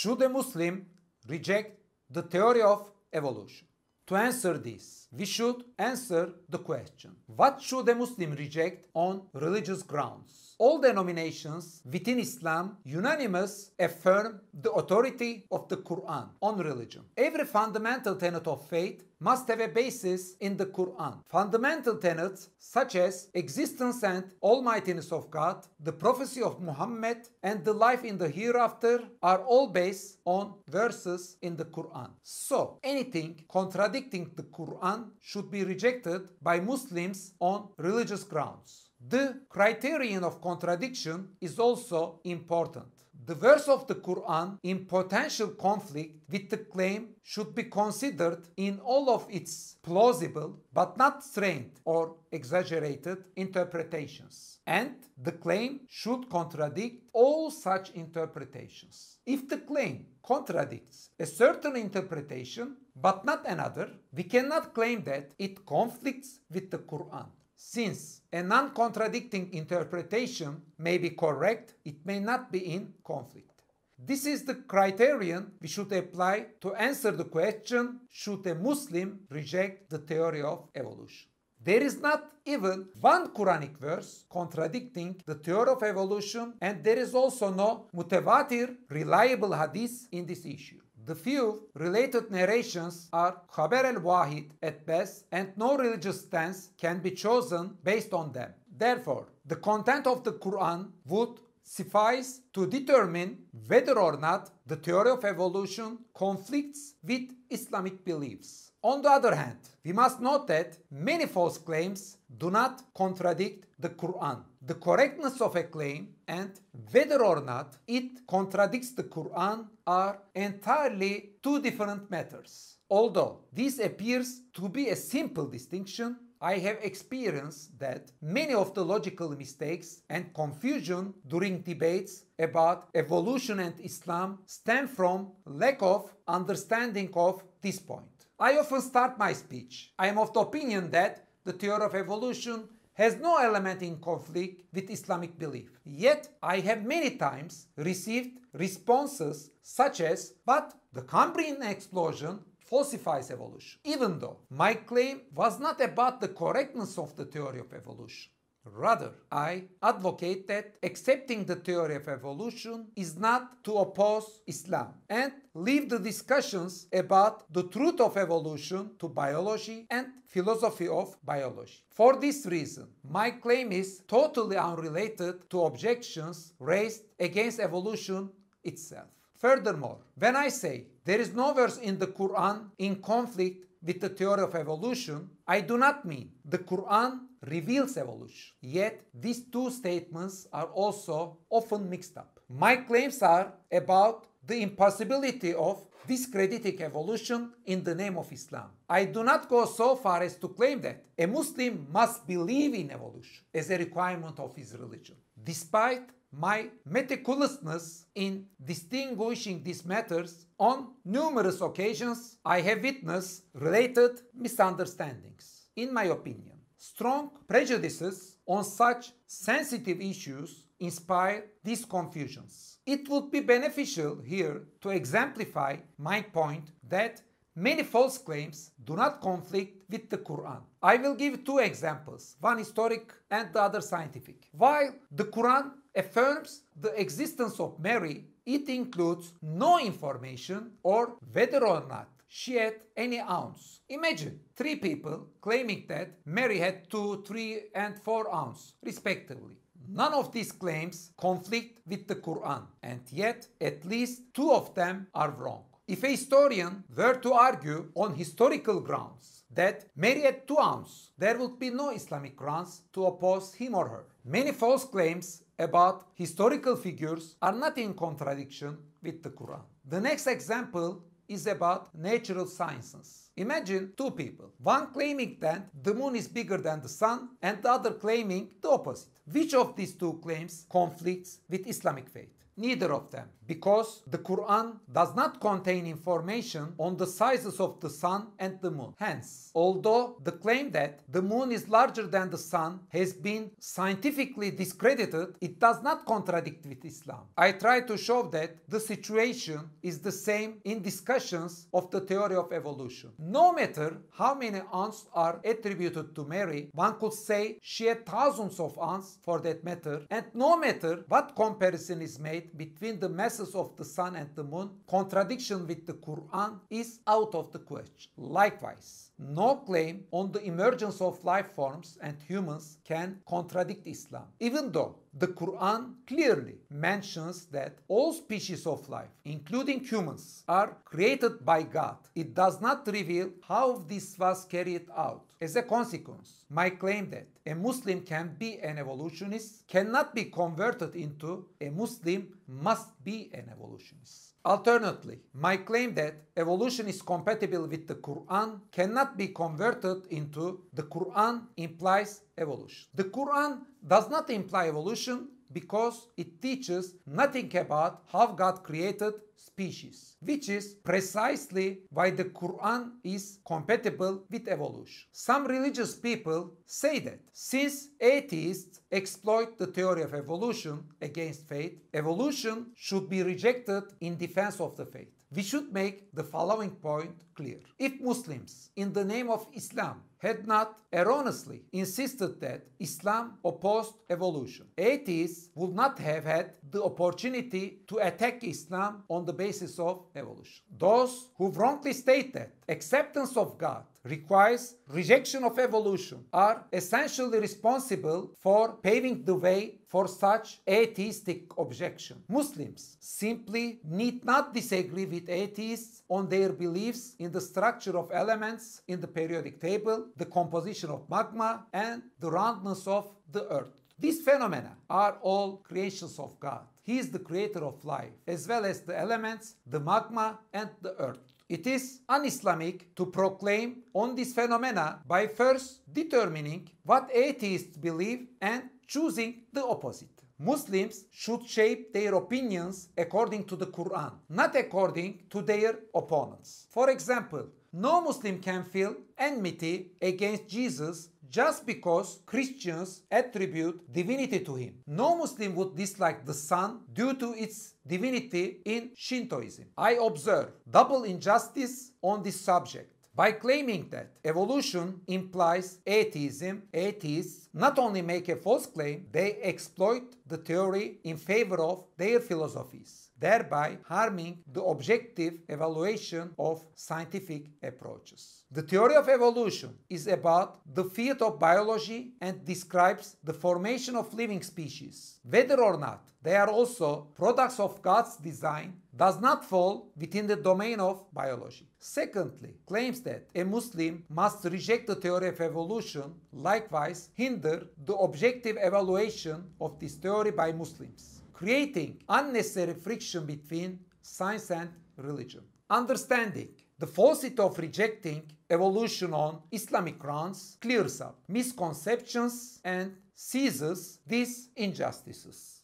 Should a Muslim reject the theory of evolution? To answer this, we should answer the question What should a Muslim reject on religious grounds? All denominations within Islam unanimous affirm the authority of the Quran on religion. Every fundamental tenet of faith must have a basis in the Quran. Fundamental tenets such as existence and almightiness of God, the prophecy of Muhammad, and the life in the hereafter are all based on verses in the Quran. So, anything contradicting the Quran should be rejected by Muslims on religious grounds. The criterion of contradiction is also important. The verse of the Quran in potential conflict with the claim should be considered in all of its plausible but not strained or exaggerated interpretations. And the claim should contradict all such interpretations. If the claim contradicts a certain interpretation but not another, we cannot claim that it conflicts with the Quran. Since a non contradicting interpretation may be correct, it may not be in conflict. This is the criterion we should apply to answer the question should a Muslim reject the theory of evolution? There is not even one Quranic verse contradicting the theory of evolution, and there is also no mutawatir, reliable hadith in this issue. The few related narrations are Khabar al-Wahid at best and no religious stance can be chosen based on them. Therefore, the content of the Quran would suffice to determine whether or not the theory of evolution conflicts with Islamic beliefs. On the other hand, we must note that many false claims do not contradict the Quran. The correctness of a claim and whether or not it contradicts the Quran are entirely two different matters. Although this appears to be a simple distinction, I have experienced that many of the logical mistakes and confusion during debates about evolution and Islam stem from lack of understanding of this point. I often start my speech. I am of the opinion that the theory of evolution has no element in conflict with Islamic belief. Yet, I have many times received responses such as, but the Cambrian explosion falsifies evolution, even though my claim was not about the correctness of the theory of evolution. Rather, I advocate that accepting the theory of evolution is not to oppose Islam and leave the discussions about the truth of evolution to biology and philosophy of biology. For this reason, my claim is totally unrelated to objections raised against evolution itself. Furthermore, when I say there is no verse in the Quran in conflict with the theory of evolution, I do not mean the Quran reveals evolution. Yet, these two statements are also often mixed up. My claims are about the impossibility of discrediting evolution in the name of Islam. I do not go so far as to claim that a Muslim must believe in evolution as a requirement of his religion. Despite my meticulousness in distinguishing these matters, on numerous occasions I have witnessed related misunderstandings. In my opinion, strong prejudices on such sensitive issues inspire these confusions. It would be beneficial here to exemplify my point that many false claims do not conflict with the Quran. I will give two examples, one historic and the other scientific. While the Quran affirms the existence of Mary, it includes no information or whether or not she had any ounce. Imagine three people claiming that Mary had 2, 3 and 4 ounce respectively. None of these claims conflict with the Quran and yet at least two of them are wrong. If a historian were to argue on historical grounds that Mary had 2 ounce, there would be no Islamic grounds to oppose him or her. Many false claims about historical figures are not in contradiction with the Quran. The next example is about natural sciences. Imagine two people, one claiming that the moon is bigger than the sun and the other claiming the opposite. Which of these two claims conflicts with Islamic faith? Neither of them, because the Quran does not contain information on the sizes of the sun and the moon. Hence, although the claim that the moon is larger than the sun has been scientifically discredited, it does not contradict with Islam. I try to show that the situation is the same in discussions of the theory of evolution. No matter how many aunts are attributed to Mary, one could say she had thousands of aunts for that matter, and no matter what comparison is made between the of the sun and the moon, contradiction with the Quran is out of the question. Likewise, no claim on the emergence of life forms and humans can contradict Islam, even though the Quran clearly mentions that all species of life, including humans, are created by God. It does not reveal how this was carried out. As a consequence, my claim that a Muslim can be an evolutionist cannot be converted into a Muslim must be an evolutionist. Alternately, my claim that evolution is compatible with the Quran cannot be converted into the Quran implies evolution. The Quran does not imply evolution because it teaches nothing about how God created species, which is precisely why the Quran is compatible with evolution. Some religious people say that since atheists exploit the theory of evolution against faith, evolution should be rejected in defense of the faith. We should make the following point clear. If Muslims, in the name of Islam, had not erroneously insisted that Islam opposed evolution. Atheists would not have had the opportunity to attack Islam on the basis of evolution. Those who wrongly state that acceptance of God requires rejection of evolution are essentially responsible for paving the way for such atheistic objection. Muslims simply need not disagree with atheists on their beliefs in the structure of elements in the periodic table, the composition of magma, and the roundness of the earth. These phenomena are all creations of God. He is the creator of life, as well as the elements, the magma, and the earth. It is un-Islamic to proclaim on these phenomena by first determining what atheists believe and choosing the opposite. Muslims should shape their opinions according to the Quran, not according to their opponents. For example, no Muslim can feel enmity against Jesus just because Christians attribute divinity to him. No Muslim would dislike the sun due to its divinity in Shintoism. I observe double injustice on this subject. By claiming that evolution implies atheism, atheists not only make a false claim, they exploit the theory in favor of their philosophies thereby harming the objective evaluation of scientific approaches. The theory of evolution is about the field of biology and describes the formation of living species. Whether or not they are also products of God's design does not fall within the domain of biology. Secondly, claims that a Muslim must reject the theory of evolution likewise hinder the objective evaluation of this theory by Muslims creating unnecessary friction between science and religion. Understanding the falsity of rejecting evolution on Islamic grounds clears up misconceptions and seizes these injustices.